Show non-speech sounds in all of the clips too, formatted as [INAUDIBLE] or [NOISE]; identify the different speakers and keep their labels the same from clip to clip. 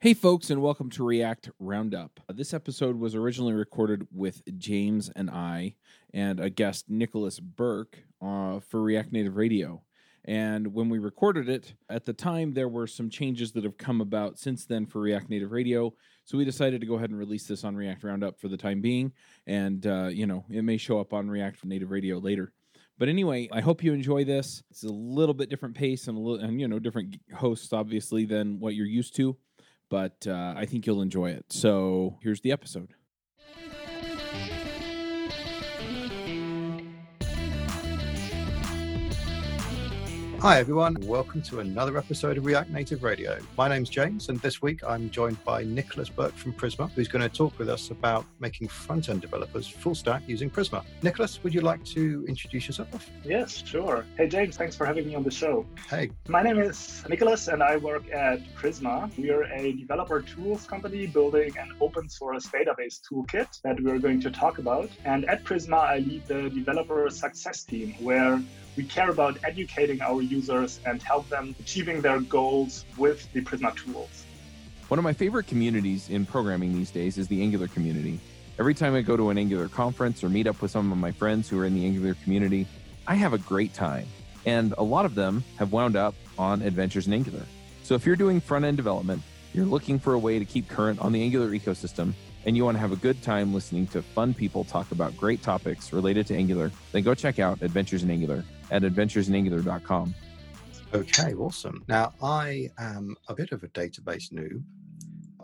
Speaker 1: Hey, folks, and welcome to React Round Up. This episode was originally recorded with James and I, and a guest, Nikolas Burk, uh, for React Native Radio. And when we recorded it, at the time, there were some changes that have come about since then for React Native Radio. So we decided to go ahead and release this on React Round Up for the time being. And, uh, you know, it may show up on React Native Radio later. But anyway, I hope you enjoy this. It's a little bit different pace and a little, and you know, different hosts obviously than what you're used to but uh, I think you'll enjoy it. So here's the episode.
Speaker 2: Hi, everyone. Welcome to another episode of React Native Radio. My name's James, and this week I'm joined by Nikolas Burk from Prisma, who's going to talk with us about making front end developers full stack using Prisma. Nikolas, would you like to introduce yourself?
Speaker 3: Yes, sure. Hey, James, thanks for having me on the show.
Speaker 2: Hey.
Speaker 3: My name is Nikolas, and I work at Prisma. We are a developer tools company building an open source database toolkit that we're going to talk about. And at Prisma, I lead the developer success team, where we care about educating our users and help them achieving their goals with the Prisma tools.
Speaker 1: One of my favorite communities in programming these days is the Angular community. Every time I go to an Angular conference or meet up with some of my friends who are in the Angular community, I have a great time. And a lot of them have wound up on adventures in Angular. So if you're doing front end development, you're looking for a way to keep current on the Angular ecosystem, and you want to have a good time listening to fun people talk about great topics related to Angular, then go check out Adventures in Angular at adventuresinangular.com.
Speaker 2: Okay, awesome. Now, I am a bit of a database noob.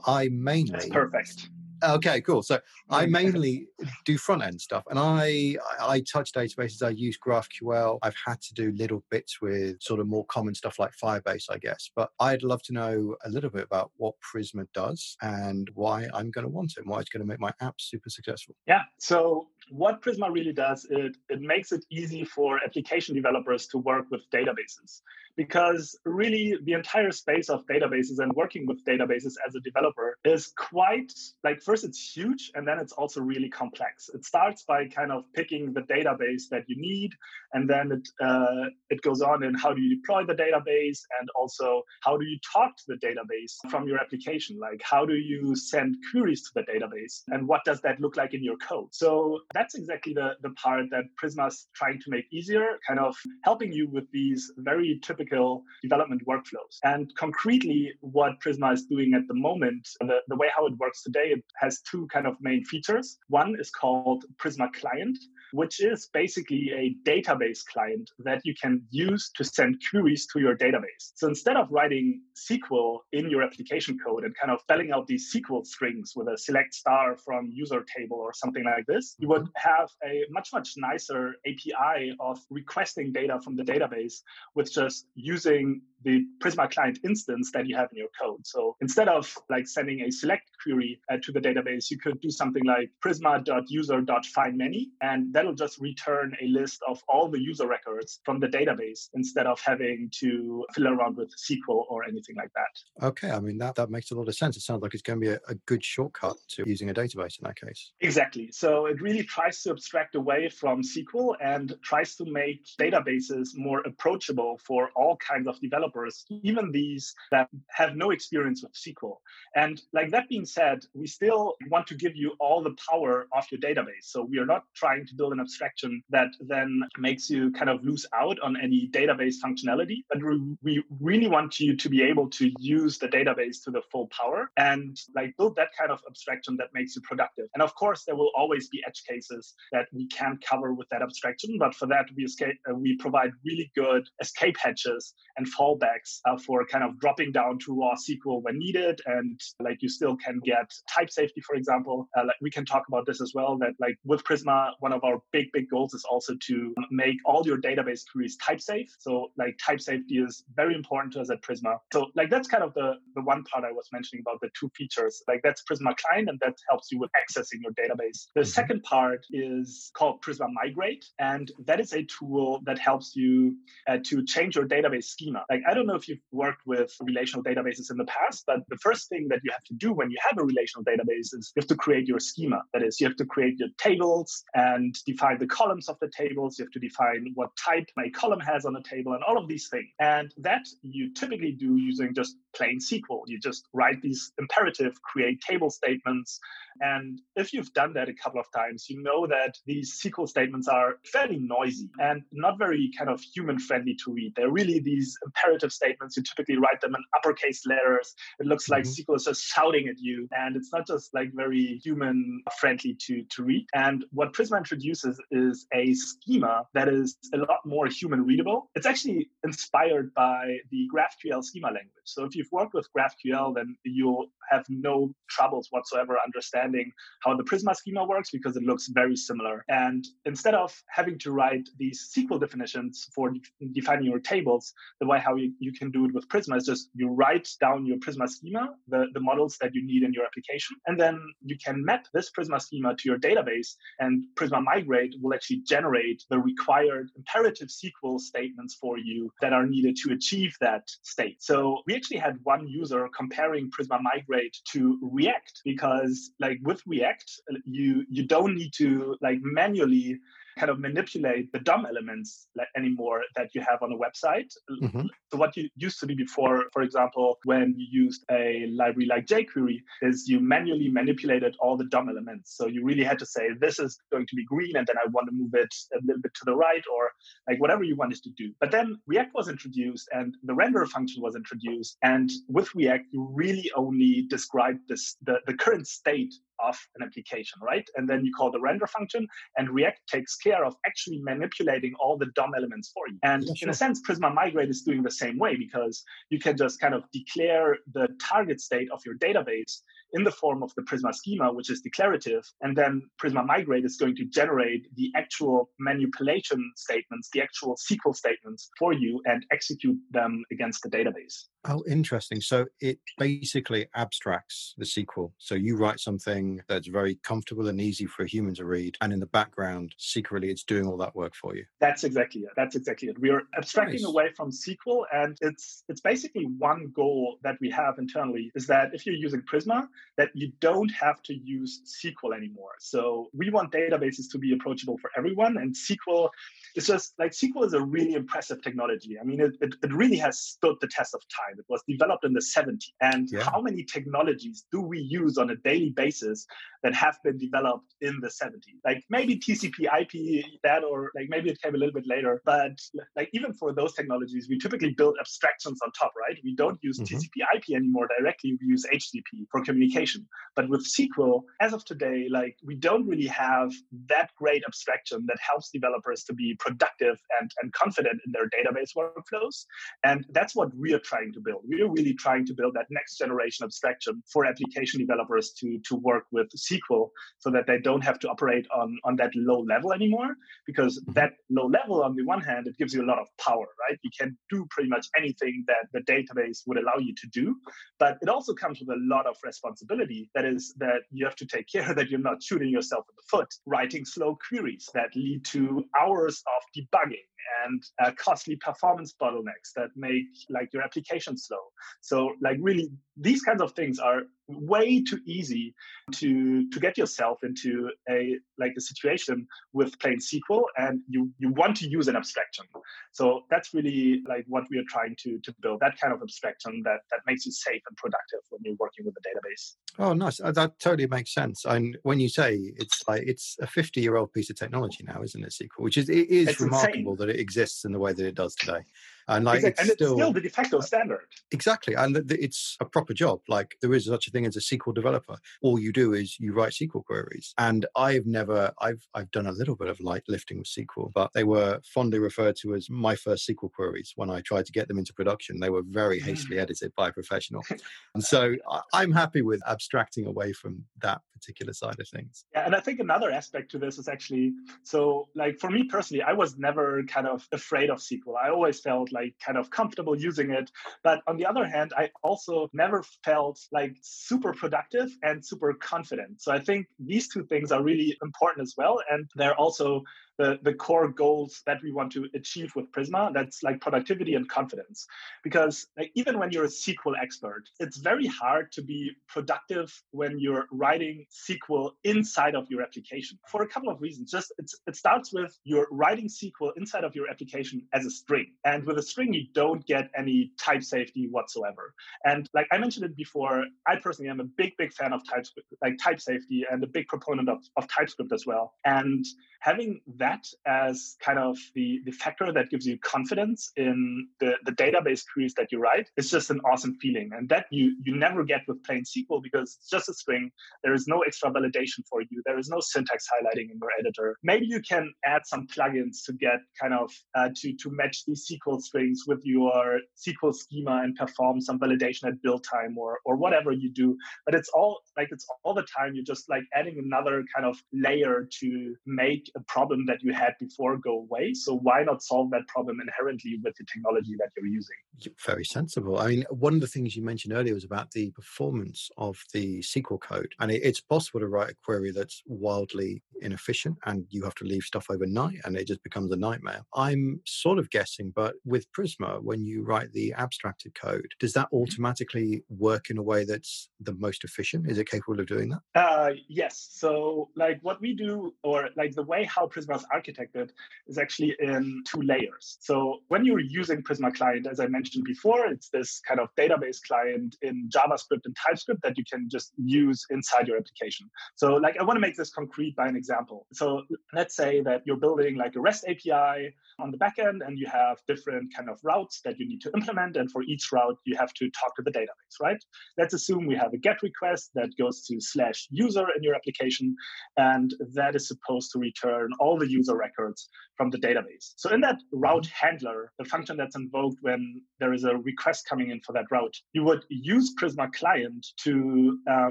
Speaker 2: I mainly.
Speaker 3: That's perfect.
Speaker 2: Okay, cool. So I mainly do front end stuff, and I I touch databases. I use GraphQL. I've had to do little bits with sort of more common stuff like Firebase, I guess. But I'd love to know a little bit about what Prisma does and why I'm going to want it, and why it's going to make my app super successful.
Speaker 3: Yeah. So what Prisma really does, it, it makes it easy for application developers to work with databases because really the entire space of databases and working with databases as a developer is quite like first it's huge and then it's also really complex. It starts by kind of picking the database that you need and then it uh, it goes on in how do you deploy the database and also how do you talk to the database from your application like how do you send queries to the database and what does that look like in your code so that's exactly the, the part that Prisma is trying to make easier, kind of helping you with these very typical development workflows. And concretely, what Prisma is doing at the moment, the, the way how it works today, it has two kind of main features. One is called Prisma Client, which is basically a database client that you can use to send queries to your database. So instead of writing SQL in your application code and kind of spelling out these SQL strings with a select star from user table or something like this, you would have a much, much nicer API of requesting data from the database with just using the Prisma client instance that you have in your code. So instead of like sending a select query uh, to the database, you could do something like prisma.user.findMany, and that'll just return a list of all the user records from the database instead of having to fill around with SQL or anything like that.
Speaker 2: Okay, I mean that that makes a lot of sense. It sounds like it's going to be a, a good shortcut to using a database in that case.
Speaker 3: Exactly. So it really tries to abstract away from SQL and tries to make databases more approachable for all kinds of developers, even these that have no experience with SQL. And like that being said, we still want to give you all the power of your database. So we are not trying to build an abstraction that then makes you kind of lose out on any database functionality, but we really want you to be able to use the database to the full power and like build that kind of abstraction that makes you productive. And of course, there will always be edge cases that we can't cover with that abstraction, but for that we escape, uh, we provide really good escape hatches and fallbacks uh, for kind of dropping down to raw SQL when needed and like you still can get type safety, for example. Uh, like we can talk about this as well. That like with Prisma, one of our big big goals is also to make all your database queries type safe. So like type safety is very important to us at Prisma. So like that's kind of the the one part I was mentioning about the two features. Like that's Prisma Client, and that helps you with accessing your database. The mm-hmm. second part is called Prisma Migrate, and that is a tool that helps you uh, to change your database schema. Like I don't know if you've worked with relational databases in the past, but the first thing that you have to do when you have a relational database is you have to create your schema. That is, you have to create your tables and define the columns of the tables. You have to define what type my column has on a table and all of these things. And that you typically do using just plain SQL. You just write these imperative, create table statements. And if you've done that a couple of times, you know that these SQL statements are fairly noisy and not very kind of human friendly to read. They're really these imperative statements. You typically write them in uppercase letters. It looks like mm-hmm. SQL is just shouting at you. And it's not just like very human friendly to, to read. And what Prisma introduces is a schema that is a lot more human readable. It's actually inspired by the GraphQL schema language. So if you've worked with GraphQL, then you'll have no troubles whatsoever understanding how the Prisma schema works because it looks very similar. And instead of having to write these SQL definitions for defining your tables, the way how you, you can do it with Prisma is just you write down your Prisma schema, the, the models that you need in your application, and then you can map this Prisma schema to your database, and Prisma Migrate will actually generate the required imperative SQL statements for you that are needed to achieve that state. So we actually had one user comparing Prisma Migrate to React because like with React, you you don't need to like manually kind of manipulate the DOM elements anymore that you have on a website. Mm-hmm. So what you used to be before, for example, when you used a library like jQuery, is you manually manipulated all the DOM elements. So you really had to say this is going to be green, and then I want to move it a little bit to the right, or like whatever you wanted to do. But then React was introduced, and the render function was introduced, and with React you really only describe this the, the current state of an application, right? And then you call the render function, and React takes care of actually manipulating all the DOM elements for you. And yeah, sure. in a sense, Prisma Migrate is doing the same way because you can just kind of declare the target state of your database in the form of the Prisma schema, which is declarative. And then Prisma Migrate is going to generate the actual manipulation statements, the actual SQL statements for you and execute them against the database.
Speaker 2: Oh, interesting. So it basically abstracts the SQL. So you write something that's very comfortable and easy for a human to read, and in the background, secretly, it's doing all that work for you.
Speaker 3: That's exactly it. That's exactly it. We are abstracting nice. away from SQL, and it's it's basically one goal that we have internally is that if you're using Prisma, that you don't have to use SQL anymore. So we want databases to be approachable for everyone, and SQL is just like SQL is a really impressive technology. I mean, it, it, it really has stood the test of time. It was developed in the 70s. And yeah. how many technologies do we use on a daily basis that have been developed in the 70s? Like maybe TCP IP, that, or like maybe it came a little bit later. But like even for those technologies, we typically build abstractions on top, right? We don't use mm-hmm. TCP IP anymore directly. We use HTTP for communication. But with SQL, as of today, like we don't really have that great abstraction that helps developers to be productive and, and confident in their database workflows. And that's what we are trying to build. We are really trying to build that next generation abstraction for application developers to, to work with SQL so that they don't have to operate on, on that low level anymore. Because mm-hmm. that low level, on the one hand, it gives you a lot of power, right? You can do pretty much anything that the database would allow you to do. But it also comes with a lot of responsibility. That is, that you have to take care [LAUGHS] that you're not shooting yourself in the foot, writing slow queries that lead to hours of debugging and uh, costly performance bottlenecks that make like your application slow. So like really these kinds of things are way too easy to to get yourself into a like a situation with plain SQL and you you want to use an abstraction. So that's really like what we are trying to to build that kind of abstraction that that makes you safe and productive when you're working with a database.
Speaker 2: Oh, nice. Uh, that totally makes sense. And when you say it's like it's a 50 year old piece of technology now, isn't it, SQL? Which is it is it's remarkable insane. that it exists in the way that it does today
Speaker 3: and like exactly. it's, and it's still, still, the de facto standard.
Speaker 2: Exactly and it's a proper job. Like there is such a thing as a sql developer. All you do is you write sql queries. And i've never i've i've done a little bit of light lifting with sql but they were fondly referred to as my first sql queries when i tried to get them into production. They were very hastily mm. edited by a professional. [LAUGHS] And so i'm happy with abstracting away from that particular side of things.
Speaker 3: Yeah and i think another aspect to this is actually so like for me personally i was never kind of afraid of sql i always felt like kind of comfortable using it. But on the other hand, I also never felt like super productive and super confident. So I think these two things are really important as well. And they're also the, the core goals that we want to achieve with Prisma. That's like productivity and confidence. Because like even when you're a SQL expert, it's very hard to be productive when you're writing SQL inside of your application for a couple of reasons. Just it starts with you're writing SQL inside of your application as a string. And with a string, you don't get any type safety whatsoever. And like I mentioned it before, I personally am a big, big fan of TypeScript, like type safety and a big proponent of, of TypeScript as well. And having that as kind of the, the factor that gives you confidence in the, the database queries that you write is just an awesome feeling. And that you you never get with plain SQL because it's just a string. There is no extra validation for you. There is no syntax highlighting in your editor. Maybe you can add some plugins to get kind of uh, to, to match these SQL strings with your SQL schema and perform some validation at build time or or whatever you do. But it's all like it's all the time. You're just like adding another kind of layer to make a problem that you had before go away. So why not solve that problem inherently with the technology that you're using?
Speaker 2: Very sensible. I mean, one of the things you mentioned earlier was about the performance of the SQL code. And it's possible to write a query that's wildly inefficient and you have to leave stuff overnight and it just becomes a nightmare. I'm sort of guessing, but with Prisma, when you write the abstracted code, does that mm-hmm. automatically work in a way that's the most efficient? Is it capable of doing that?
Speaker 3: Uh, yes. So, like what we do, or like the way how Prisma is architected, is actually in two layers. So, when you're using Prisma Client, as I mentioned before, it's this kind of database client in JavaScript and TypeScript that you can just use inside your application. So, like, I want to make this concrete by an example. So, let's say that you're building like a REST API on the backend and you have different kind of routes that you need to implement. And for each route, you have to talk to the database, right? Let's assume we have a GET request that goes to slash user in your application, and that is supposed to return all the user records from the database. So in that route handler, the function that's invoked when there is a request coming in for that route, you would use Prisma Client to uh,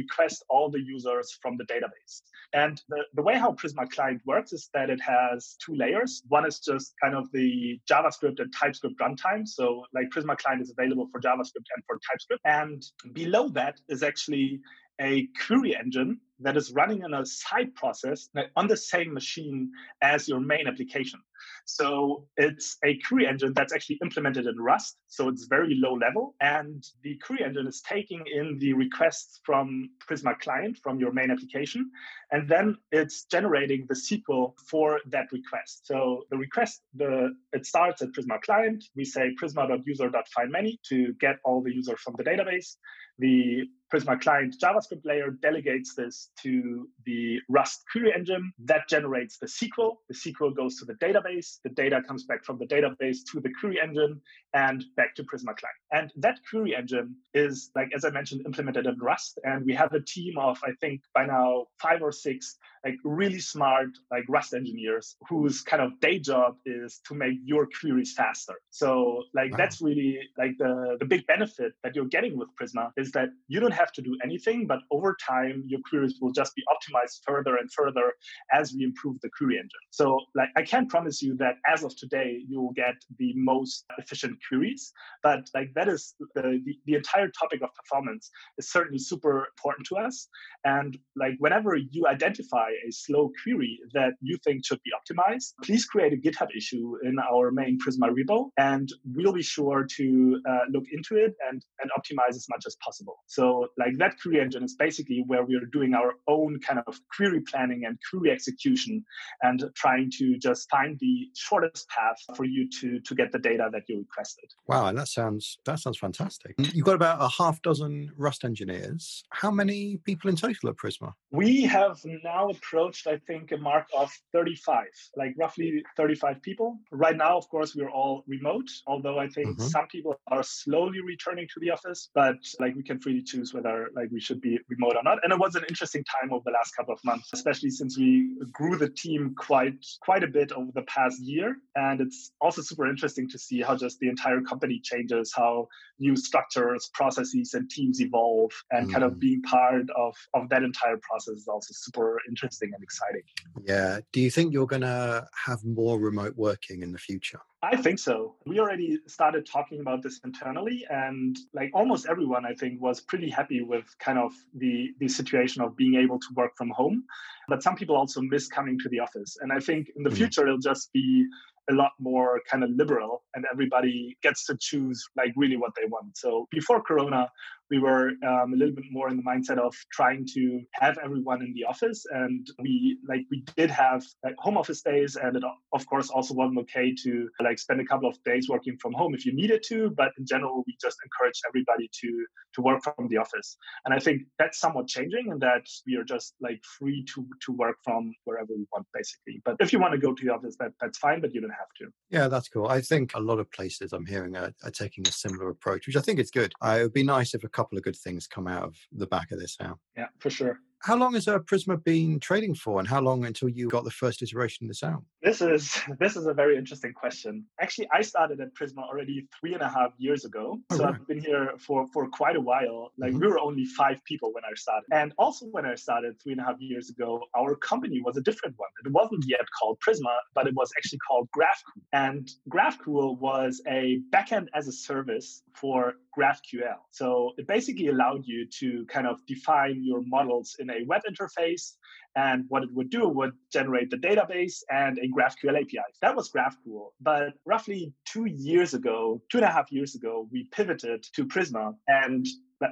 Speaker 3: request all the users from the database. And the, the way how Prisma Client works is that it has two layers. One is just kind of the JavaScript and TypeScript runtime. So like Prisma Client is available for JavaScript and for TypeScript. And below that is actually a query engine that is running in a side process on the same machine as your main application. So it's a query engine that's actually implemented in Rust. So it's very low level. And the query engine is taking in the requests from Prisma client from your main application. And then it's generating the SQL for that request. So the request, the it starts at Prisma client. We say prisma.user.findMany to get all the users from the database. The Prisma client JavaScript layer delegates this to the Rust query engine that generates the SQL. The SQL goes to the database. The data comes back from the database to the query engine and back to Prisma client. And that query engine is, like as I mentioned, implemented in Rust. And we have a team of, I think, by now five or six like really smart like Rust engineers whose kind of day job is to make your queries faster. So like wow. that's really like the the big benefit that you're getting with Prisma is that you don't have to do anything, but over time your queries will just be optimized further and further as we improve the query engine. So like I can't promise you that as of today you will get the most efficient queries, but like that is the, the, the entire topic of performance is certainly super important to us. And like whenever you identify a slow query that you think should be optimized, please create a GitHub issue in our main Prisma repo, and we'll be sure to uh, look into it and, and optimize as much as possible. So, like that query engine is basically where we are doing our own kind of query planning and query execution and trying to just find the shortest path for you to to get the data that you requested.
Speaker 2: Wow, and that sounds that sounds fantastic. You've got about a half dozen Rust engineers. How many people in total at Prisma?
Speaker 3: We have now approached, I think, a mark of 35, like roughly 35 people. Right now, of course, we're all remote, although I think mm-hmm. some people are slowly returning to the office, but like we can freely choose whether like we should be remote or not. And it was an interesting time over the last couple of months, especially since we grew the team quite quite a bit over the past year. And it's also super interesting to see how just the entire company changes, how new structures, processes, and teams evolve, and mm-hmm. kind of mm. being part of, of that entire process is also super interesting interesting and exciting.
Speaker 2: Yeah. Do you think you're going to have more remote working in the future?
Speaker 3: I think so. We already started talking about this internally, and like almost everyone, I think, was pretty happy with kind of the the situation of being able to work from home. But some people also miss coming to the office, and I think in the mm-hmm. future it'll just be a lot more kind of liberal and everybody gets to choose like really what they want so before corona we were um, a little bit more in the mindset of trying to have everyone in the office and we like we did have like home office days and it of course also wasn't okay to like spend a couple of days working from home if you needed to but in general we just encouraged everybody to to work from the office. And i think that's somewhat changing and that we are just like free to to work from wherever we want basically. But if you want to go to the office that that's fine but you don't have to.
Speaker 2: Yeah that's cool. I think a lot of places i'm hearing are, are taking a similar approach which i think is good. Uh, it would be nice if a couple of good things come out of the back of this now.
Speaker 3: Yeah, for sure.
Speaker 2: How long has uh, Prisma been trading for, and how long until you got the first iteration of this out?
Speaker 3: This is [LAUGHS] this is a very interesting question. Actually, I started at Prisma already three and a half years ago, oh, so right. I've been here for for quite a while. Like mm-hmm. we were only five people when I started, and also when I started three and a half years ago, our company was a different one. It wasn't yet called Prisma, but it was actually called Graphcool, and Graphcool was a backend as a service for GraphQL. So it basically allowed you to kind of define your models in a web interface. And what it would do would generate the database and a GraphQL API. That was Graphcool. But roughly two years ago, two and a half years ago, we pivoted to Prisma. And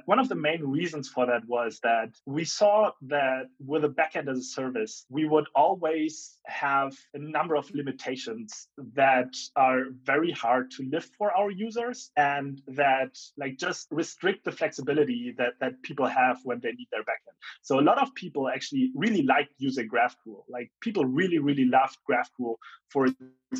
Speaker 3: one of the main reasons for that was that we saw that with a backend as a service, we would always have a number of limitations that are very hard to lift for our users and that like just restrict the flexibility that, that people have when they need their backend. So a lot of people actually really like using Graphcool. Like people really, really loved Graphcool for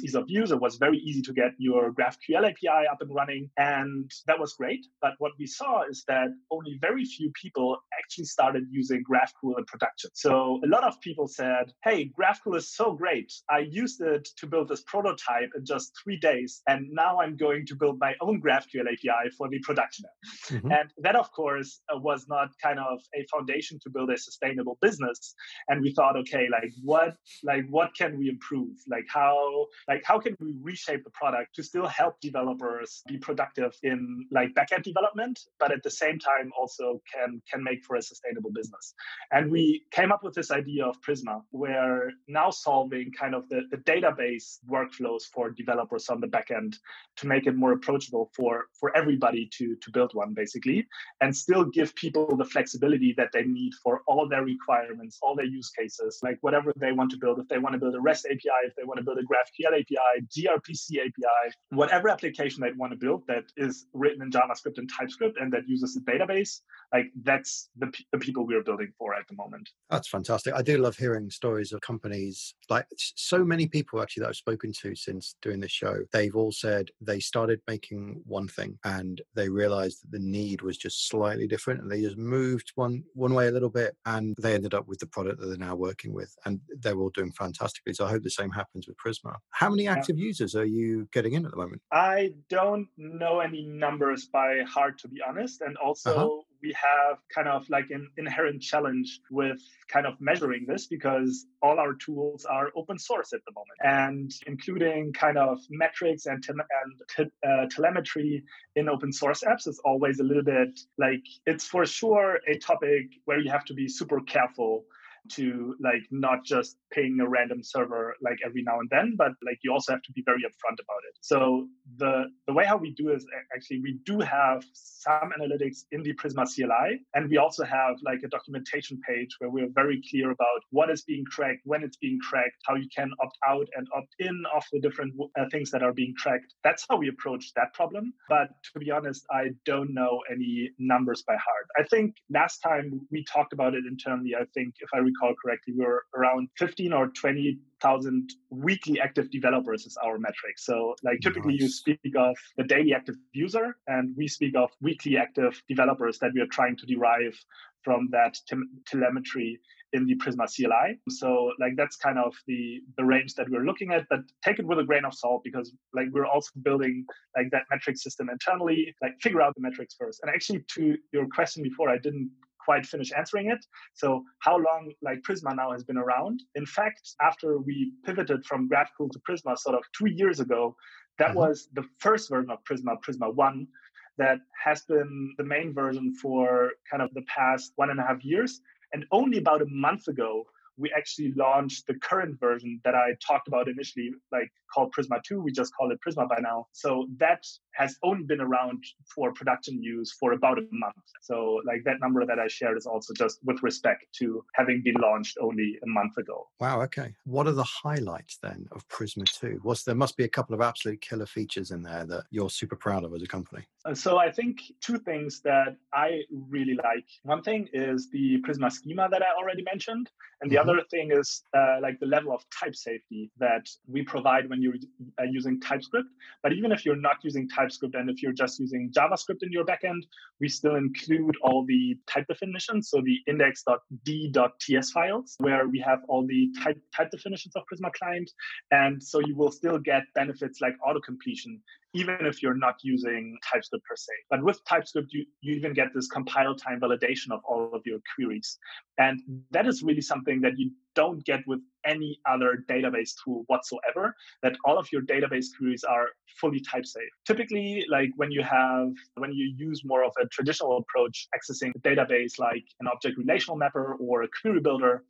Speaker 3: ease of use. It was very easy to get your GraphQL API up and running, and that was great. But what we saw is that only very few people actually started using Graphcool in production. So a lot of people said, "Hey, Graphcool is so great. I used it to build this prototype in just three days, and now I'm going to build my own GraphQL API for the production." Mm-hmm. And that, of course, uh, was not kind of a foundation to build a sustainable business. And we thought, okay, like what, like what can we improve? Like how like how can we reshape the product to still help developers be productive in like backend development but at the same time also can can make for a sustainable business? And we came up with this idea of prisma where now solving kind of the, the database workflows for developers on the backend to make it more approachable for for everybody to to build one basically and still give people the flexibility that they need for all their requirements all their use cases like whatever they want to build. If they want to build a rest api if they want to build a graphql API, gRPC API, whatever application they'd want to build that is written in JavaScript and TypeScript and that uses the database, like that's the, the people we're building for at the moment.
Speaker 2: That's fantastic. I do love hearing stories of companies, like so many people actually that I've spoken to since doing this show, they've all said they started making one thing and they realized that the need was just slightly different and they just moved one one way a little bit and they ended up with the product that they're now working with and they're all doing fantastically. So I hope the same happens with Prisma. How many active yeah. users are you getting in at the moment?
Speaker 3: I don't know any numbers by heart, to be honest. And also, uh-huh. we have kind of like an inherent challenge with kind of measuring this because all our tools are open source at the moment and including kind of metrics and, te- and te- uh, telemetry in open source apps is always a little bit like it's for sure a topic where you have to be super careful to like not just ping a random server like every now and then, but like you also have to be very upfront about it. So the the way how we do is actually we do have some analytics in the Prisma CLI, and we also have like a documentation page where we're very clear about what is being tracked, when it's being tracked, how you can opt out and opt in of the different uh, things that are being tracked. That's how we approach that problem. But to be honest, I don't know any numbers by heart. I think last time we talked about it internally, I think if I recall correctly, we were around 15 or 20,000 weekly active developers is our metric. So, like typically, nice. you speak of the daily active user, and we speak of weekly active developers that we are trying to derive from that te- telemetry in the Prisma CLI. So like that's kind of the the range that we're looking at, but take it with a grain of salt because like we're also building like that metric system internally, like figure out the metrics first. And actually to your question before, I didn't quite finish answering it. So how long like Prisma now has been around? In fact, after we pivoted from Graphcool to Prisma sort of two years ago, that mm-hmm. was the first version of Prisma, Prisma 1, that has been the main version for kind of the past one and a half years. And only about a month ago, we actually launched the current version that I talked about initially, like called Prisma 2. We just call it Prisma by now. So that has only been around for production use for about a month. So like that number that I shared is also just with respect to having been launched only a month ago.
Speaker 2: Wow. Okay. What are the highlights then of Prisma 2? What's there must be a couple of absolute killer features in there that you're super proud of as a company.
Speaker 3: Uh, so I think two things that I really like. One thing is the Prisma schema that I already mentioned, and the mm-hmm. other thing is uh, like the level of type safety that we provide when you're uh, using TypeScript. But even if you're not using TypeScript and if you're just using JavaScript in your backend, we still include all the type definitions, so the index.d.ts files, where we have all the type, type definitions of Prisma Client. And so you will still get benefits like auto completion even if you're not using TypeScript per se. But with TypeScript, you, you even get this compile time validation of all of your queries. And that is really something that you don't get with any other database tool whatsoever that all of your database queries are fully type safe typically like when you have when you use more of a traditional approach accessing a database like an object relational mapper or a query builder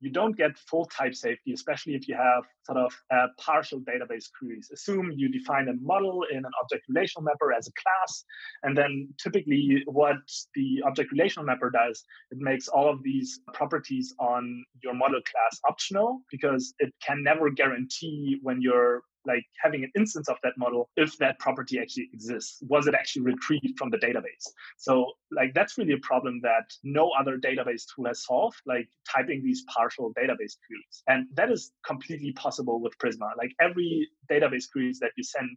Speaker 3: you don't get full type safety especially if you have sort of uh, partial database queries. Assume you define a model in an object relational mapper as a class and then typically what the object relational mapper does it makes all of these properties on your model class optional because it can never guarantee when you're like having an instance of that model if that property actually exists. Was it actually retrieved from the database? So like that's really a problem that no other database tool has solved like typing these partial database queries. And that is completely possible with prisma. Like every database queries that you send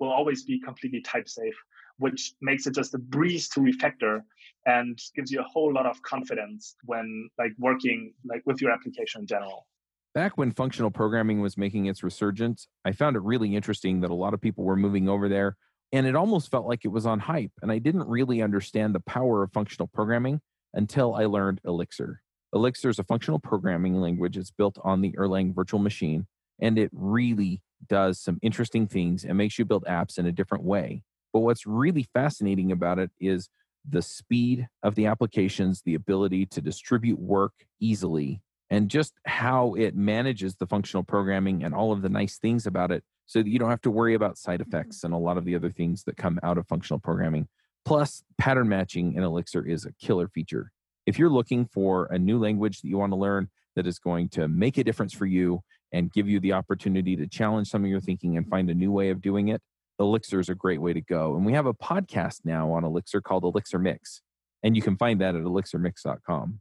Speaker 3: will always be completely type safe which makes it just a breeze to refactor and gives you a whole lot of confidence when like working like with your application in general
Speaker 1: Back when functional programming was making its resurgence, I found it really interesting that a lot of people were moving over there, and it almost felt like it was on hype. And I didn't really understand the power of functional programming until I learned Elixir. Elixir is a functional programming language. It's built on the Erlang virtual machine, and it really does some interesting things and makes you build apps in a different way. But what's really fascinating about it is the speed of the applications, the ability to distribute work easily, and just how it manages the functional programming and all of the nice things about it so that you don't have to worry about side mm-hmm. effects and a lot of the other things that come out of functional programming. Plus, pattern matching in Elixir is a killer feature. If you're looking for a new language that you want to learn that is going to make a difference for you and give you the opportunity to challenge some of your thinking and find a new way of doing it, Elixir is a great way to go. And we have a podcast now on Elixir called Elixir Mix, and you can find that at elixirmix.com.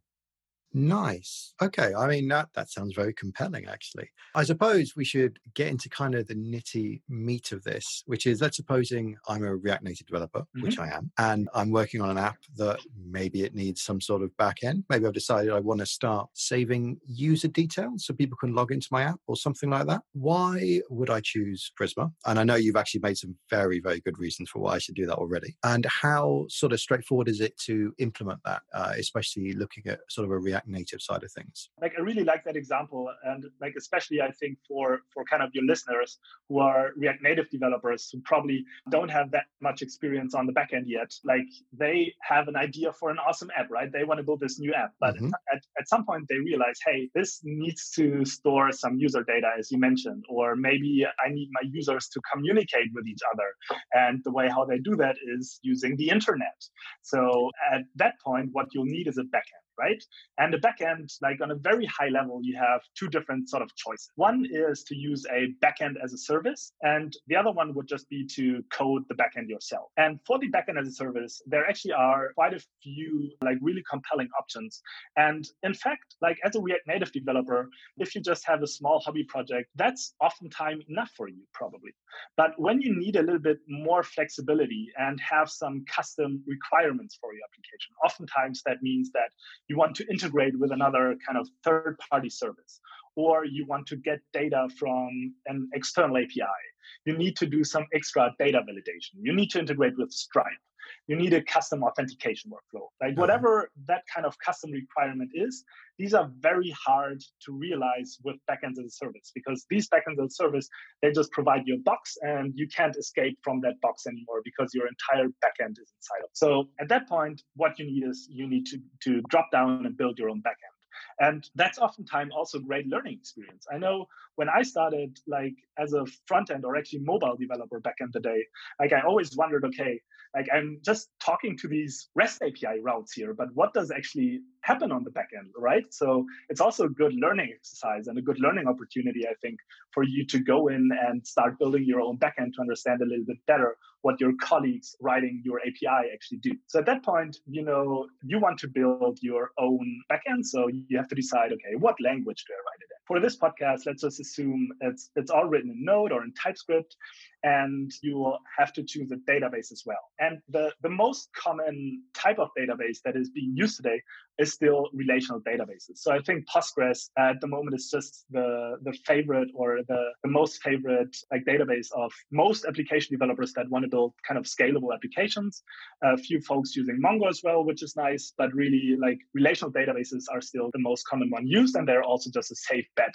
Speaker 2: Nice. Okay. I mean, that, that sounds very compelling, actually. I suppose we should get into kind of the nitty meat of this, which is let's supposing I'm a React Native developer, mm-hmm. which I am, and I'm working on an app that maybe it needs some sort of back end. Maybe I've decided I want to start saving user details so people can log into my app or something like that. Why would I choose Prisma? And I know you've actually made some very, very good reasons for why I should do that already. And how sort of straightforward is it to implement that, uh, especially looking at sort of a React React Native side of things.
Speaker 3: Like I really like that example, and like especially I think for for kind of your listeners who are React Native developers who probably don't have that much experience on the back end yet. Like they have an idea for an awesome app, right? They want to build this new app, but mm-hmm. at, at some point they realize, hey, this needs to store some user data, as you mentioned, or maybe I need my users to communicate with each other, and the way how they do that is using the internet. So at that point, what you'll need is a backend right? And the backend, like on a very high level, you have two different sort of choices. One is to use a backend as a service, and the other one would just be to code the backend yourself. And for the backend as a service, there actually are quite a few like really compelling options. And in fact, like as a React Native developer, if you just have a small hobby project, that's oftentimes enough for you, probably. But when you need a little bit more flexibility and have some custom requirements for your application, oftentimes that means that you want to integrate with another kind of third party service or you want to get data from an external API. You need to do some extra data validation. You need to integrate with Stripe you need a custom authentication workflow. Like uh-huh. whatever that kind of custom requirement is, these are very hard to realize with backends as a service because these backends as a service, they just provide you a box and you can't escape from that box anymore because your entire backend is inside of. It. So at that point, what you need is you need to, to drop down and build your own backend. And that's oftentimes also great learning experience. I know when I started like as a front end or actually mobile developer back in the day, like I always wondered, okay, like I'm just talking to these REST API routes here, but what does actually happen on the back end, right? So it's also a good learning exercise and a good learning opportunity, I think, for you to go in and start building your own backend to understand a little bit better what your colleagues writing your API actually do. So at that point, you know, you want to build your own backend. So you have to decide, okay, what language do I write it in? For this podcast, let's just assume it's it's all written in Node or in TypeScript and you have to choose a database as well. And the, the most common type of database that is being used today is still relational databases. So I think Postgres at the moment is just the, the favorite or the, the most favorite like database of most application developers that want to build kind of scalable applications. A few folks using Mongo as well, which is nice, but really like relational databases are still the most common one used and they're also just a safe bet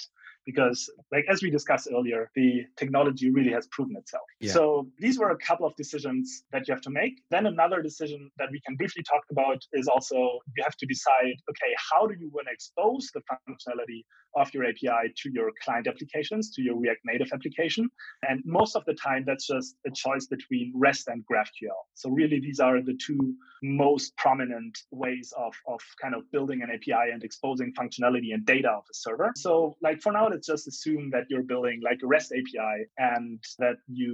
Speaker 3: because like as we discussed earlier the technology really has proven itself yeah. so these were a couple of decisions that you have to make. Then another decision that we can briefly talk about is also you have to decide okay how do you want to expose the functionality of your api to your client applications to your react native application? And most of the time that's just a choice between rest and graphql. So really these are the two most prominent ways of, of kind of building an api and exposing functionality and data of a server. So like for now let's just assume that you're building like a REST API and that you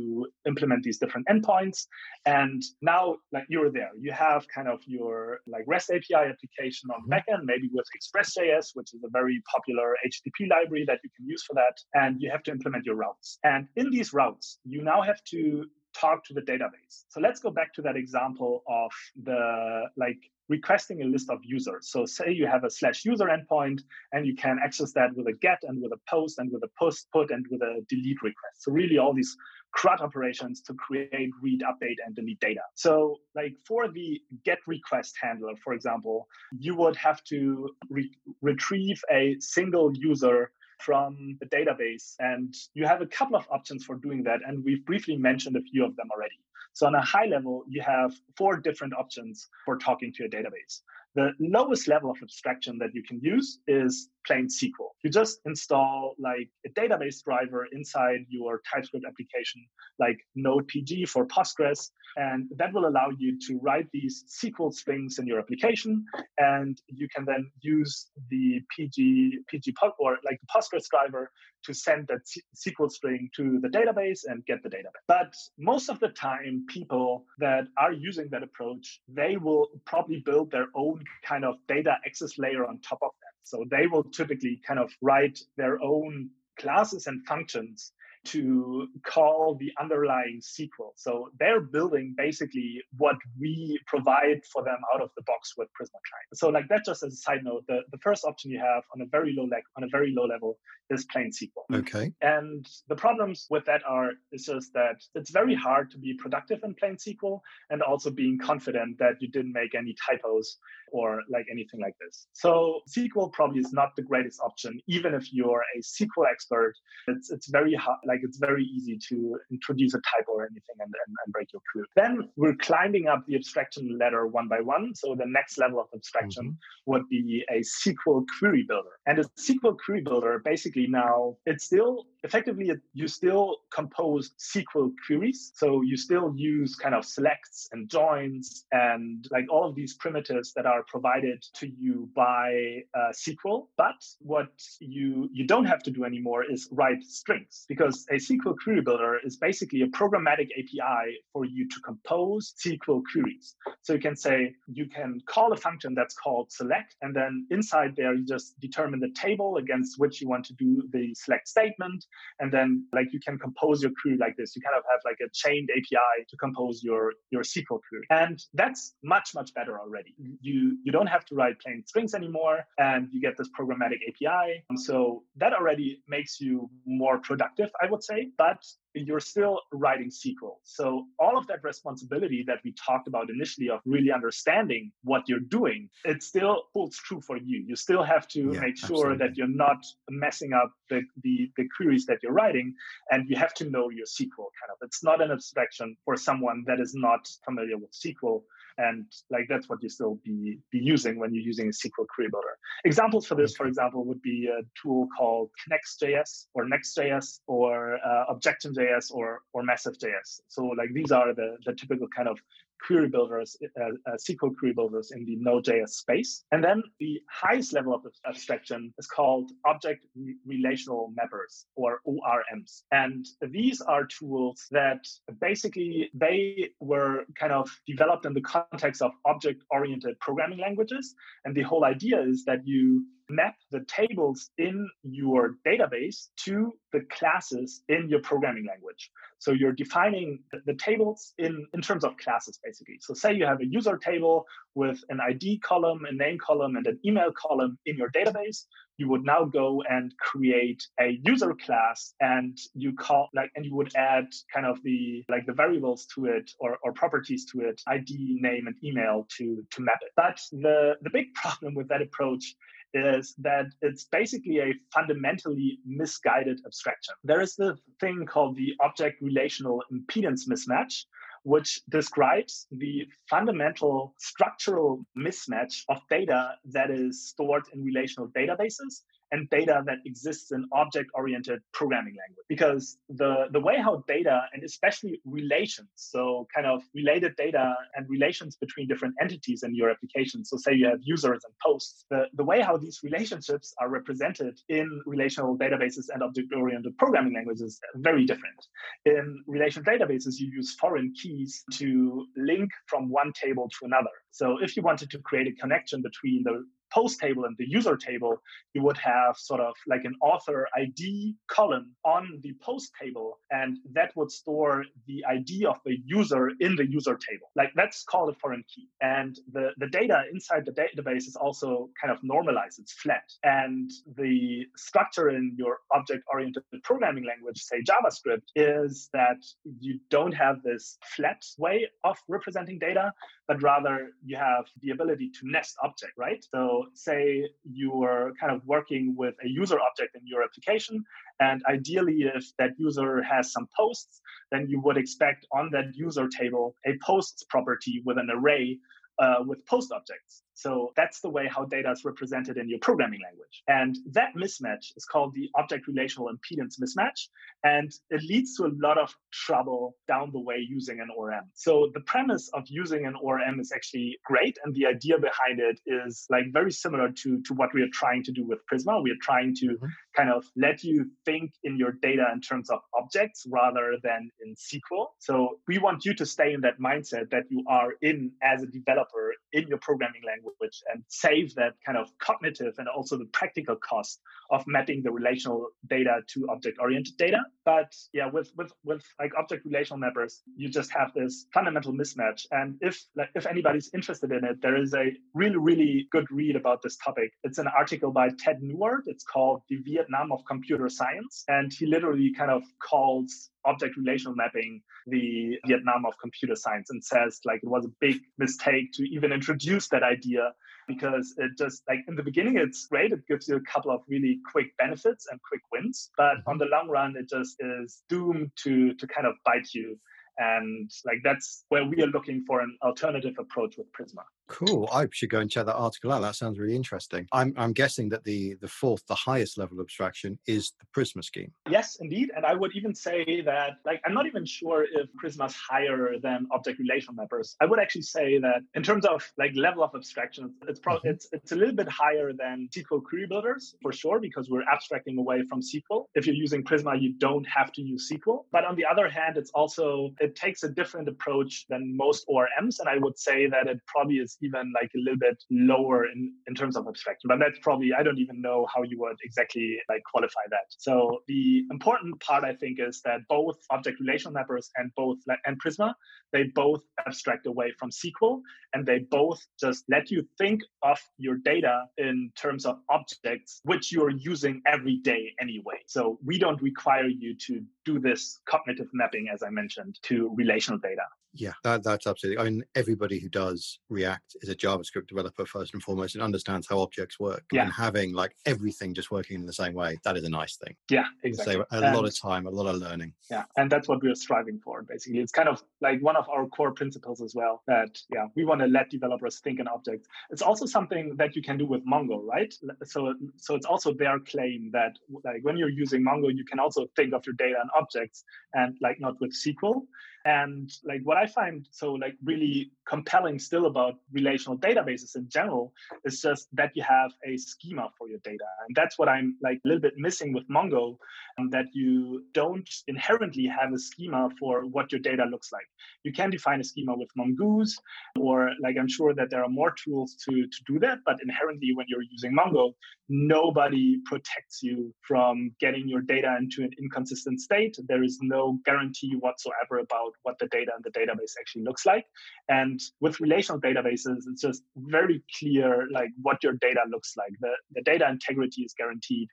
Speaker 3: implement these different endpoints. And now, like you're there, you have kind of your like REST API application on mm-hmm. backend, maybe with Express.js, which is a very popular HTTP library that you can use for that. And you have to implement your routes. And in these routes, you now have to talk to the database. So let's go back to that example of the like requesting a list of users. So say you have a slash user endpoint and you can access that with a get and with a post and with a post put and with a delete request. So really all these CRUD operations to create, read, update, and delete data. So like for the get request handler, for example, you would have to re- retrieve a single user from the database. And you have a couple of options for doing that. And we've briefly mentioned a few of them already. So on a high level, you have four different options for talking to a database. The lowest level of abstraction that you can use is plain SQL. You just install like a database driver inside your TypeScript application, like Node.pg for Postgres, and that will allow you to write these SQL strings in your application, and you can then use the PG PG or like the Postgres driver to send that SQL string to the database and get the data. But most of the time, people that are using that approach, they will probably build their own kind of data access layer on top of that. So they will typically kind of write their own classes and functions to call the underlying SQL. So they're building basically what we provide for them out of the box with Prisma Client. So like that just as a side note, the, the first option you have on a very low le- on a very low level is plain SQL.
Speaker 2: Okay.
Speaker 3: And the problems with that are it's just that it's very hard to be productive in plain SQL and also being confident that you didn't make any typos or like anything like this. So SQL probably is not the greatest option, even if you're a SQL expert. It's it's very hard, like it's very easy to introduce a typo or anything and, and, and break your code. Then we're climbing up the abstraction ladder one by one. So the next level of abstraction mm-hmm. would be a SQL query builder. And a SQL query builder basically now it's still effectively you still compose SQL queries. So you still use kind of selects and joins and like all of these primitives that are provided to you by uh, SQL. But what you you don't have to do anymore is write strings because a SQL query builder is basically a programmatic API for you to compose SQL queries. So you can say you can call a function that's called select, and then inside there you just determine the table against which you want to do the select statement and then like you can compose your query like this. You kind of have like a chained API to compose your your SQL query, and that's much much better already. You you don't have to write plain strings anymore, and you get this programmatic API. So that already makes you more productive, I would say. But you're still writing SQL. So all of that responsibility that we talked about initially of really understanding what you're doing, it still holds true for you. You still have to yeah, make sure absolutely. that you're not messing up the, the, the queries that you're writing, and you have to know your SQL kind of. It's not an abstraction for someone that is not familiar with SQL and like that's what you still be be using when you're using a SQL query builder. Examples for this, for example, would be a tool called Knex.js or Knex.js or uh, Objection.js or or Massive.js. So like these are the the typical kind of query builders, uh, uh, SQL query builders in the Node.js space. And then the highest level of abstraction is called object relational mappers or ORMs. And these are tools that basically they were kind of developed in the context of object oriented programming languages. And the whole idea is that you map the tables in your database to the classes in your programming language. So you're defining the tables in, in terms of classes, basically. So say you have a user table with an ID column, a name column, and an email column in your database. You would now go and create a user class and you call like and you would add kind of the like the variables to it or, or properties to it, ID, name, and email to to map it. But the the big [LAUGHS] problem with that approach is that it's basically a fundamentally misguided abstraction. There is the thing called the object relational impedance mismatch, which describes the fundamental structural mismatch of data that is stored in relational databases and data that exists in object oriented programming language. Because the, the way how data and especially relations, so kind of related data and relations between different entities in your application. So, say you have users and posts, the, the way how these relationships are represented in relational databases and object oriented programming languages is very different. In relational databases, you use foreign keys to link from one table to another. So if you wanted to create a connection between the post table and the user table, you would have sort of like an author ID column on the post table, and that would store the ID of the user in the user table. Like that's called a foreign key. And the, the data inside the database is also kind of normalized, it's flat. And the structure in your object oriented programming language, say JavaScript, is that you don't have this flat way of representing data, but rather you have the ability to nest object, right? So say you are kind of working with a user object in your application, and ideally, if that user has some posts, then you would expect on that user table a posts property with an array uh, with post objects. So that's the way how data is represented in your programming language. And that mismatch is called the object relational impedance mismatch. And it leads to a lot of trouble down the way using an ORM. So the premise of using an ORM is actually great. And the idea behind it is like very similar to, to what we are trying to do with Prisma. We are trying to mm-hmm. kind of let you think in your data in terms of objects rather than in SQL. So we want you to stay in that mindset that you are in as a developer in your programming language language and save that kind of cognitive and also the practical cost of mapping the relational data to object oriented data. But yeah, with with with like object relational mappers, you just have this fundamental mismatch. And if like if anybody's interested in it, there is a really really good read about this topic. It's an article by Ted Neward. It's called "The Vietnam of Computer Science," and he literally kind of calls object relational mapping the Vietnam of computer science and says like it was a big mistake to even introduce that idea because it just like in the beginning it's great. It gives you a couple of really quick benefits and quick wins but mm-hmm. on the long run it just is doomed to to kind of bite you. And like that's where we are looking for an alternative approach with prisma
Speaker 2: Cool. I should go and check that article out. That sounds really interesting. I'm, I'm guessing that the the fourth, the highest level of abstraction is the Prisma scheme.
Speaker 3: Yes, indeed. And I would even say that, like, I'm not even sure if Prisma's higher than object relational mappers. I would actually say that in terms of like level of abstraction, it's probably mm-hmm. it's it's a little bit higher than SQL query builders for sure because we're abstracting away from SQL. If you're using Prisma, you don't have to use SQL. But on the other hand, it's also it takes a different approach than most ORMs, and I would say that it probably is even like a little bit lower in, in terms of abstraction. But that's probably, I don't even know how you would exactly like qualify that. So the important part, I think, is that both object relational mappers and both and Prisma, they both abstract away from SQL and they both just let you think of your data in terms of objects which you're using every day anyway. So we don't require you to do this cognitive mapping, as I mentioned, to relational data.
Speaker 2: Yeah, that, that's absolutely. I mean, everybody who does React is a JavaScript developer first and foremost and understands how objects work.
Speaker 3: Yeah.
Speaker 2: And having like everything just working in the same way, that is a nice thing.
Speaker 3: Yeah, exactly.
Speaker 2: Save a
Speaker 3: And-
Speaker 2: lot of time, a lot of learning.
Speaker 3: Yeah, and that's what we're striving for. Basically, it's kind of like one of our core principles as well. That yeah, we want to let developers think in objects. It's also something that you can do with Mongo, right? So so it's also their claim that like when you're using Mongo, you can also think of your data in objects and like not with SQL. And like what I find so like really compelling still about relational databases in general is just that you have a schema for your data, and that's what I'm like a little bit missing with Mongo um, that you don't inherently have a schema for what your data looks like. You can define a schema with Mongoose, or like I'm sure that there are more tools to, to do that, but inherently when you're using Mongo, nobody protects you from getting your data into an inconsistent state. There is no guarantee whatsoever about what the data in the database actually looks like. And with relational databases, it's just very clear like what your data looks like. The, the data integrity is guaranteed.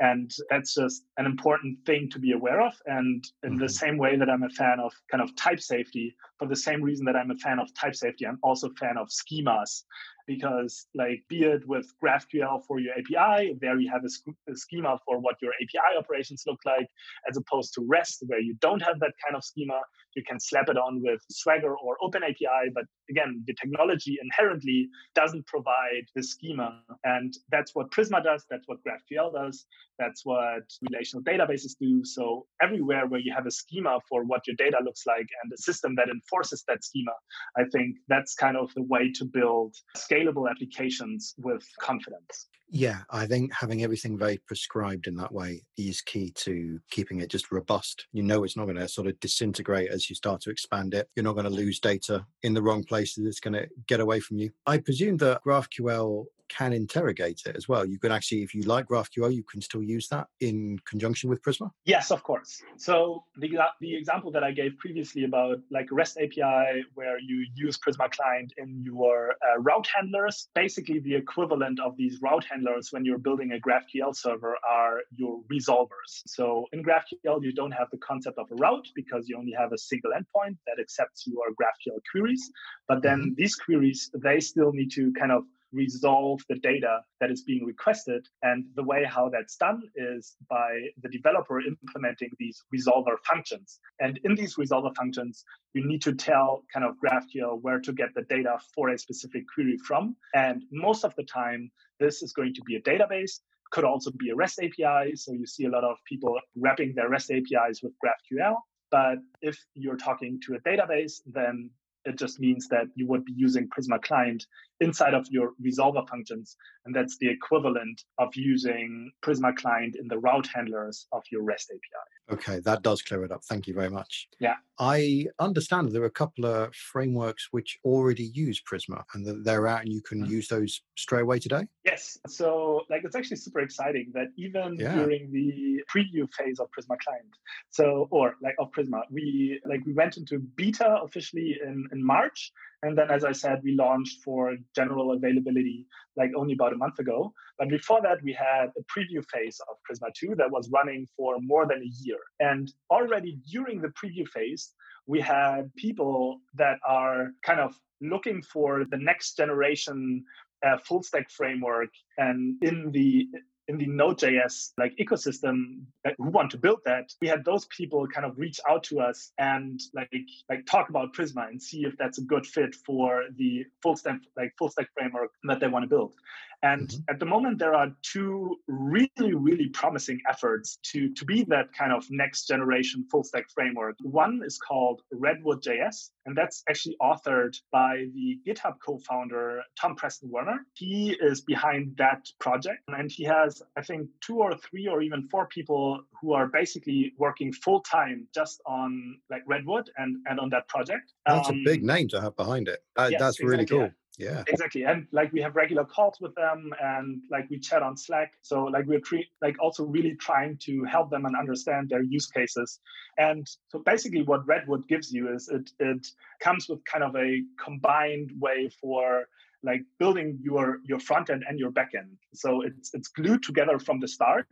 Speaker 3: And that's just an important thing to be aware of. And in the
Speaker 2: Mhm.
Speaker 3: same way that I'm a fan of kind of type safety, for the same reason that I'm a fan of type safety, I'm also a fan of schemas because like be it with GraphQL for your API, there you have a, sch- a schema for what your API operations look like, as opposed to REST where you don't have that kind of schema. You can slap it on with Swagger or OpenAPI, but again, the technology inherently doesn't provide the schema, and that's what Prisma does. That's what GraphQL does. That's what relational databases do. So everywhere where you have a schema for what your data looks like and a system that enforces that schema, I think that's kind of the way to build scalable applications with confidence.
Speaker 2: Yeah, I think having everything very prescribed in that way is key to keeping it just robust. You know, it's not going to sort of disintegrate as you start to expand it. You're not going to lose data in the wrong places. It's going to get away from you. I presume that GraphQL can interrogate it as well. You can actually, if you like GraphQL, you can still use that in conjunction with Prisma.
Speaker 3: Yes, of course. So the, the example that I gave previously about like REST API, where you use Prisma Client in your uh, route handlers, basically the equivalent of these route handlers when you're building a GraphQL server are your resolvers. So in GraphQL, you don't have the concept of a route because you only have a single endpoint that accepts your GraphQL queries. But then these queries, they still need to kind of resolve the data that is being requested. And the way how that's done is by the developer implementing these resolver functions. And in these resolver functions, you need to tell kind of GraphQL where to get the data for a specific query from. And most of the time, this is going to be a database. Could also be a REST API. So you see a lot of people wrapping their REST APIs with GraphQL. But if you're talking to a database, then it just means that you would be using Prisma Client inside of your resolver functions. And that's the equivalent of using Prisma Client in the route handlers of your REST API.
Speaker 2: Okay, that does clear it up. Thank you very much.
Speaker 3: Yeah.
Speaker 2: I understand there are a couple of frameworks which already use Prisma and that they're out and you can
Speaker 3: Mhm.
Speaker 2: use those straight away today.
Speaker 3: Yes. So like it's actually super exciting that even
Speaker 2: Yeah.
Speaker 3: during the preview phase of Prisma Client, so or like of Prisma, we like we went into beta officially in, in March. And then as I said, we launched for general availability like only about a month ago. But before that, we had a preview phase of Prisma 2 that was running for more than a year. And already during the preview phase, we had people that are kind of looking for the next generation uh, full stack framework and in the in the Node.js like ecosystem who want to build that, we had those people kind of reach out to us and like like talk about Prisma and see if that's a good fit for the full stack like full stack framework that they want to build. And
Speaker 2: Mhm.
Speaker 3: at the moment, there are two really, really promising efforts to, to be that kind of next generation full stack framework. One is called Redwood JS, and that's actually authored by the GitHub co founder, Tom Preston Werner. He is behind that project, and he has, I think, two or three or even four people who are basically working full time just on like Redwood and, and on that project.
Speaker 2: That's
Speaker 3: Um,
Speaker 2: a big name to have behind it. That,
Speaker 3: yes,
Speaker 2: that's really
Speaker 3: exactly,
Speaker 2: cool.
Speaker 3: Yeah. Exactly. And like we have regular calls with them and like we chat on Slack. So like we're tre- like also really trying to help them and understand their use cases. And so basically what Redwood gives you is it it comes with kind of a combined way for like building your your front end and your back end so it's it's glued together from the start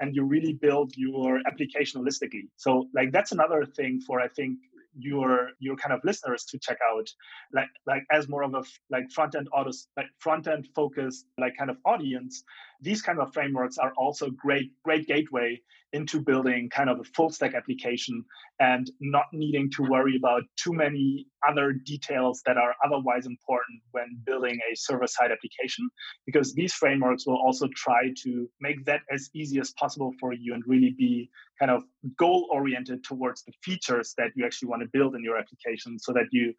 Speaker 3: and you really build your application holistically so like that's another thing for i think your your kind of listeners to check out like like as more of a like front end autos like front end focused like kind of audience these kind of frameworks are also great great gateway into building kind of a full stack application and not needing to worry about too many other details that are otherwise important when building a server side application because these frameworks will also try to make that as easy as possible for you and really be kind of goal oriented towards the features that you actually want to build in your application so that you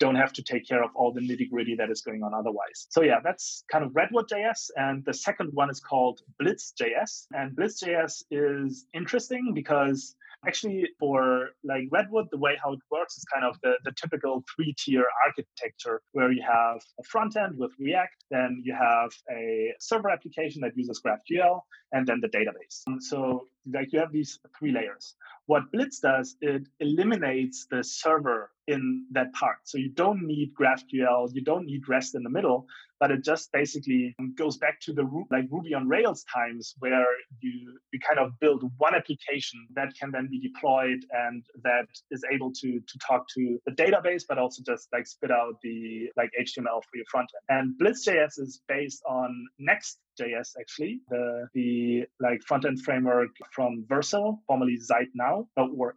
Speaker 3: don't have to take care of all the nitty gritty that is going on otherwise. So yeah, that's kind of Redwood JS. And the second one is called Blitz JS. And Blitz JS is interesting because actually for like redwood the way how it works is kind of the, the typical three tier architecture where you have a front end with react then you have a server application that uses graphql and then the database so like you have these three layers what blitz does it eliminates the server in that part. So you don't need graphql you don't need rest in the middle but it just basically goes back to the like ruby on rails times where you you kind of build one application that can then be deployed and that is able to to talk to the database but also just like spit out the like html for your front end and blitz.js is based on next JS actually, the the like front end framework from Vercel, formerly Zeit now, or,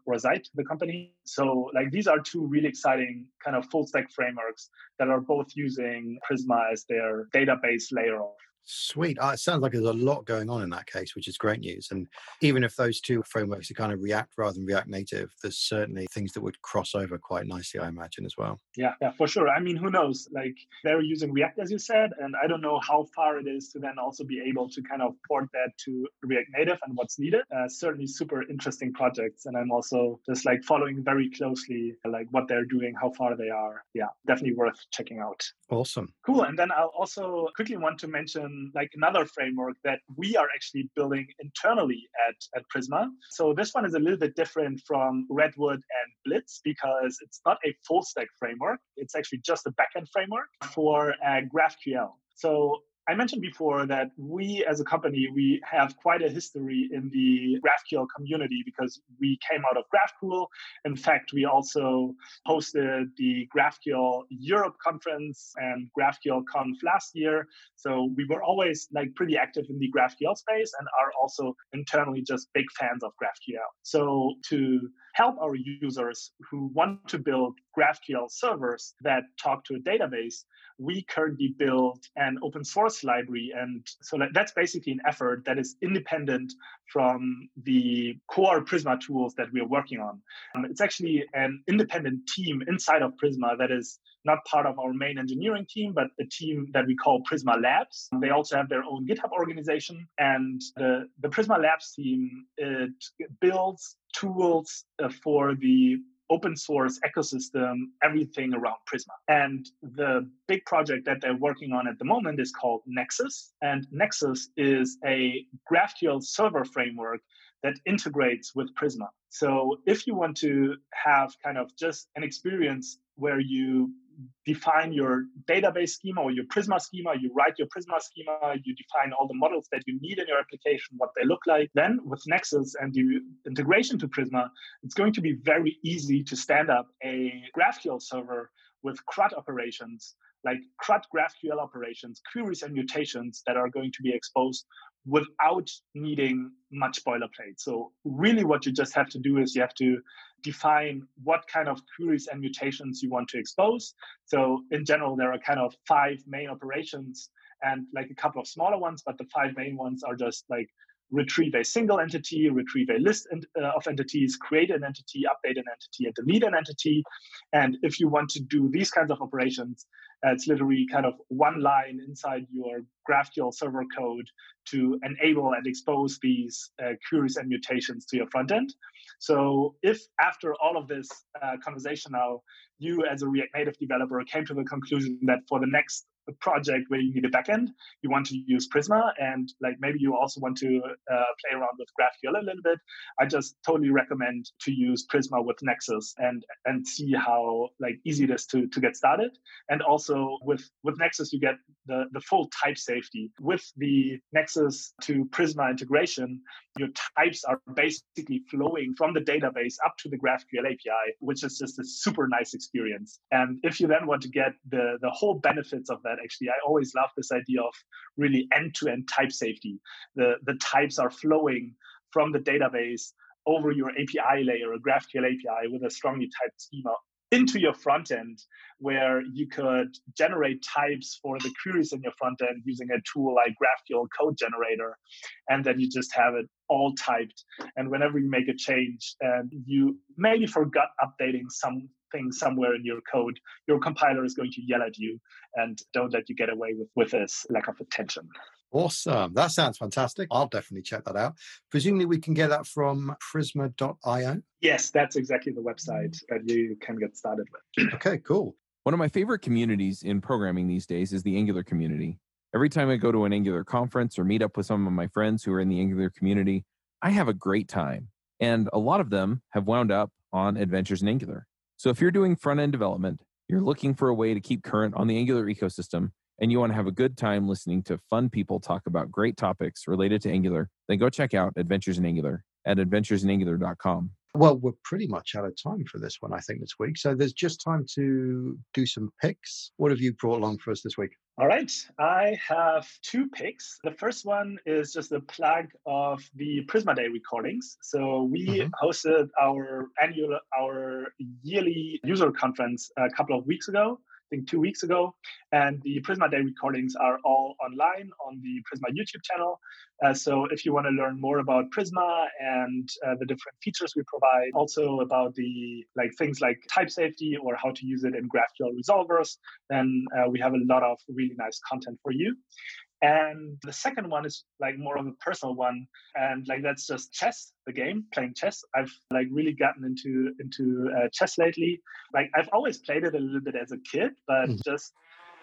Speaker 3: the company. So like these are two really exciting kind of full stack frameworks that are both using Prisma as their database layer of
Speaker 2: Sweet. Uh, it sounds like there's a lot going on in that case, which is great news. And even if those two frameworks are kind of React rather than React Native, there's certainly things that would cross over quite nicely, I imagine, as well.
Speaker 3: Yeah, yeah, for sure. I mean, who knows? Like they're using React, as you said, and I don't know how far it is to then also be able to kind of port that to React Native and what's needed. Uh, certainly super interesting projects. And I'm also just like following very closely like what they're doing, how far they are. Yeah, definitely worth checking out.
Speaker 2: Awesome.
Speaker 3: Cool. And then I'll also quickly want to mention like another framework that we are actually building internally at, at Prisma. So this one is a little bit different from Redwood and Blitz because it's not a full stack framework. It's actually just a backend framework for uh, GraphQL. So I mentioned before that we as a company, we have quite a history in the GraphQL community because we came out of GraphQL. In fact, we also hosted the GraphQL Europe conference and GraphQL Conf last year. So we were always like pretty active in the GraphQL space and are also internally just big fans of GraphQL. So to help our users who want to build GraphQL servers that talk to a database, we currently build an open source library. And so that's basically an effort that is independent from the core Prisma tools that we're working on. Um, it's actually an independent team inside of Prisma that is not part of our main engineering team, but a team that we call Prisma Labs. They also have their own GitHub organization. And the, the Prisma Labs team, it builds tools uh, for the open source ecosystem, everything around Prisma. And the big project that they're working on at the moment is called Nexus. And Nexus is a GraphQL server framework that integrates with Prisma. So if you want to have kind of just an experience where you define your database schema or your Prisma schema, you write your Prisma schema, you define all the models that you need in your application, what they look like. Then with Nexus and the integration to Prisma, it's going to be very easy to stand up a GraphQL server with CRUD operations, like CRUD GraphQL operations, queries and mutations that are going to be exposed without needing much boilerplate. So really what you just have to do is you have to define what kind of queries and mutations you want to expose. So in general, there are kind of five main operations and like a couple of smaller ones, but the five main ones are just like retrieve a single entity, retrieve a list uh, of entities, create an entity, update an entity, and delete an entity. And if you want to do these kinds of operations, it's literally kind of one line inside your GraphQL server code to enable and expose these uh, queries and mutations to your front end. So if after all of this uh, conversation now, you as a React Native developer came to the conclusion that for the next project where you need a backend, you want to use Prisma, and like maybe you also want to uh, play around with GraphQL a little bit. I just totally recommend to use Prisma with Nexus and and see how like easy it is to to get started. And also with with Nexus, you get the the full type safety with the Nexus to Prisma integration. Your types are basically flowing from the database up to the GraphQL API, which is just a super nice experience. And if you then want to get the the whole benefits of that that actually. I always love this idea of really end-to-end type safety. The the types are flowing from the database over your API layer, a GraphQL API with a strongly typed schema into your front end where you could generate types for the queries in your front end using a tool like GraphQL code generator. And then you just have it all typed. And whenever you make a change and you maybe forgot updating something somewhere in your code, your compiler is going to yell at you and don't let you get away with, with this lack of attention.
Speaker 2: Awesome. That sounds fantastic. I'll definitely check that out. Presumably, we can get that from prisma.io.
Speaker 3: Yes, that's exactly the website that you can get started with.
Speaker 2: okay, cool.
Speaker 1: One of my favorite communities in programming these days is the Angular community. Every time I go to an Angular conference or meet up with some of my friends who are in the Angular community, I have a great time. And a lot of them have wound up on Adventures in Angular. So if you're doing front end development, you're looking for a way to keep current on the Angular ecosystem, and you want to have a good time listening to fun people talk about great topics related to Angular, then go check out Adventures in Angular at adventuresinangular.com.
Speaker 2: Well, we're pretty much out of time for this one, I think, this week. So there's just time to do some picks. What have you brought along for us this week?
Speaker 3: All right. I have two picks. The first one is just a plug of the Prisma Day recordings. So we mm-hmm. hosted our annual, our yearly user conference a couple of weeks ago think two weeks ago. And the Prisma Day recordings are all online on the Prisma YouTube channel. Uh, so if you want to learn more about Prisma and uh, the different features we provide, also about the like things like type safety or how to use it in GraphQL resolvers, then uh, we have a lot of really nice content for you. And the second one is like more of a personal one. And like that's just chess, the game, playing chess. I've like really gotten into into uh, chess lately. Like I've always played it a little bit as a kid, but mm-hmm. just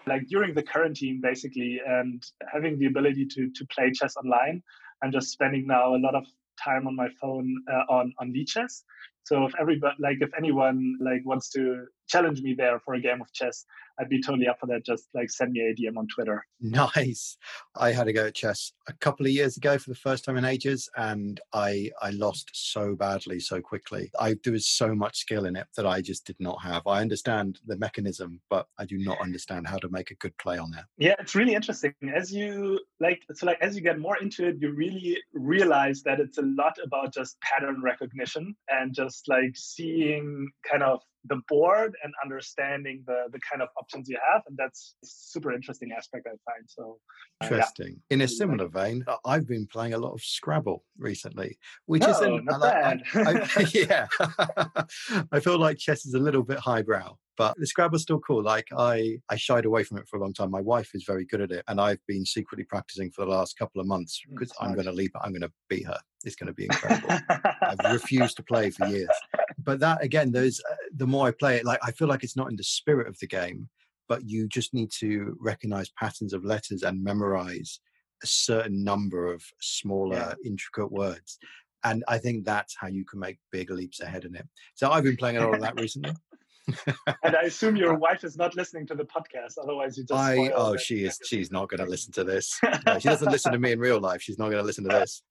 Speaker 3: like during the quarantine basically and having the ability to to play chess online, I'm just spending now a lot of time on my phone uh, on on Lichess. So if everybody like if anyone like wants to challenge me there for a game of chess, I'd be totally up for that. Just like send me a DM on Twitter. [LAUGHS]
Speaker 2: Nice. I had a go at chess a couple of years ago for the first time in ages, and I I lost so badly so quickly. I there was so much skill in it that I just did not have. I understand the mechanism, but I do not understand how to make a good play on that.
Speaker 3: Yeah, it's really interesting. As you like, so like as you get more into it, you really realize that it's a lot about just pattern recognition and just like seeing kind of the board and understanding the the kind of options you have and that's super interesting aspect i find so
Speaker 2: uh, interesting yeah. in a similar vein i've been playing a lot of scrabble recently which oh, isn't
Speaker 3: not bad. I,
Speaker 2: I, [LAUGHS] [LAUGHS] yeah [LAUGHS] i feel like chess is a little bit highbrow but the Scrabble's still cool. Like I, I shied away from it for a long time. My wife is very good at it, and I've been secretly practicing for the last couple of months because mm, I'm going to leave. I'm going to beat her. It's going to be incredible. I've refused to play for years. But that again, there's uh, the more I play it, like I feel like it's not in the spirit of the game, but you just need to recognize patterns of letters and memorize a certain number of smaller, yeah. intricate words. And I think that's how you can make big leaps ahead in it. So I've been playing a lot of that [LAUGHS] recently.
Speaker 3: and I assume your [LAUGHS] wife is not listening to the podcast. Otherwise, you just. I
Speaker 2: oh, she is. She's not going to listen to this. [LAUGHS] No, she doesn't listen to me in real life. She's not going to listen to this.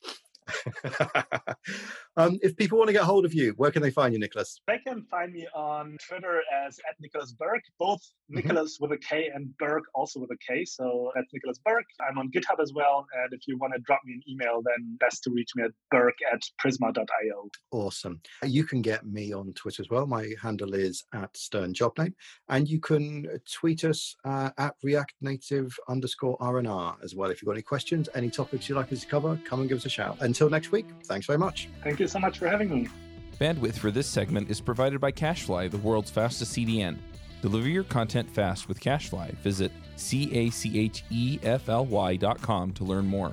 Speaker 2: [LAUGHS] um, if people want to get hold of you, where can they find you, Nikolas?
Speaker 3: They can find me on Twitter as at Nikolas Burk, both mm-hmm. Nikolas with a K and Burk also with a K. So at Nikolas Burk. I'm on GitHub as well. And if you want to drop me an email, then best to reach me at burk at prisma.io.
Speaker 2: Awesome. You can get me on Twitter as well. My handle is at Stern Jobname. And you can tweet us uh, at React Native underscore RNR as well. If you've got any questions, any topics you'd like us to cover, come and give us a shout. Until next week, thanks very much.
Speaker 3: Thank you so much for having me.
Speaker 1: Bandwidth for this segment is provided by CacheFly, the world's fastest CDN. Deliver your content fast with CacheFly. Visit C A C H E F L Y dot com to learn more.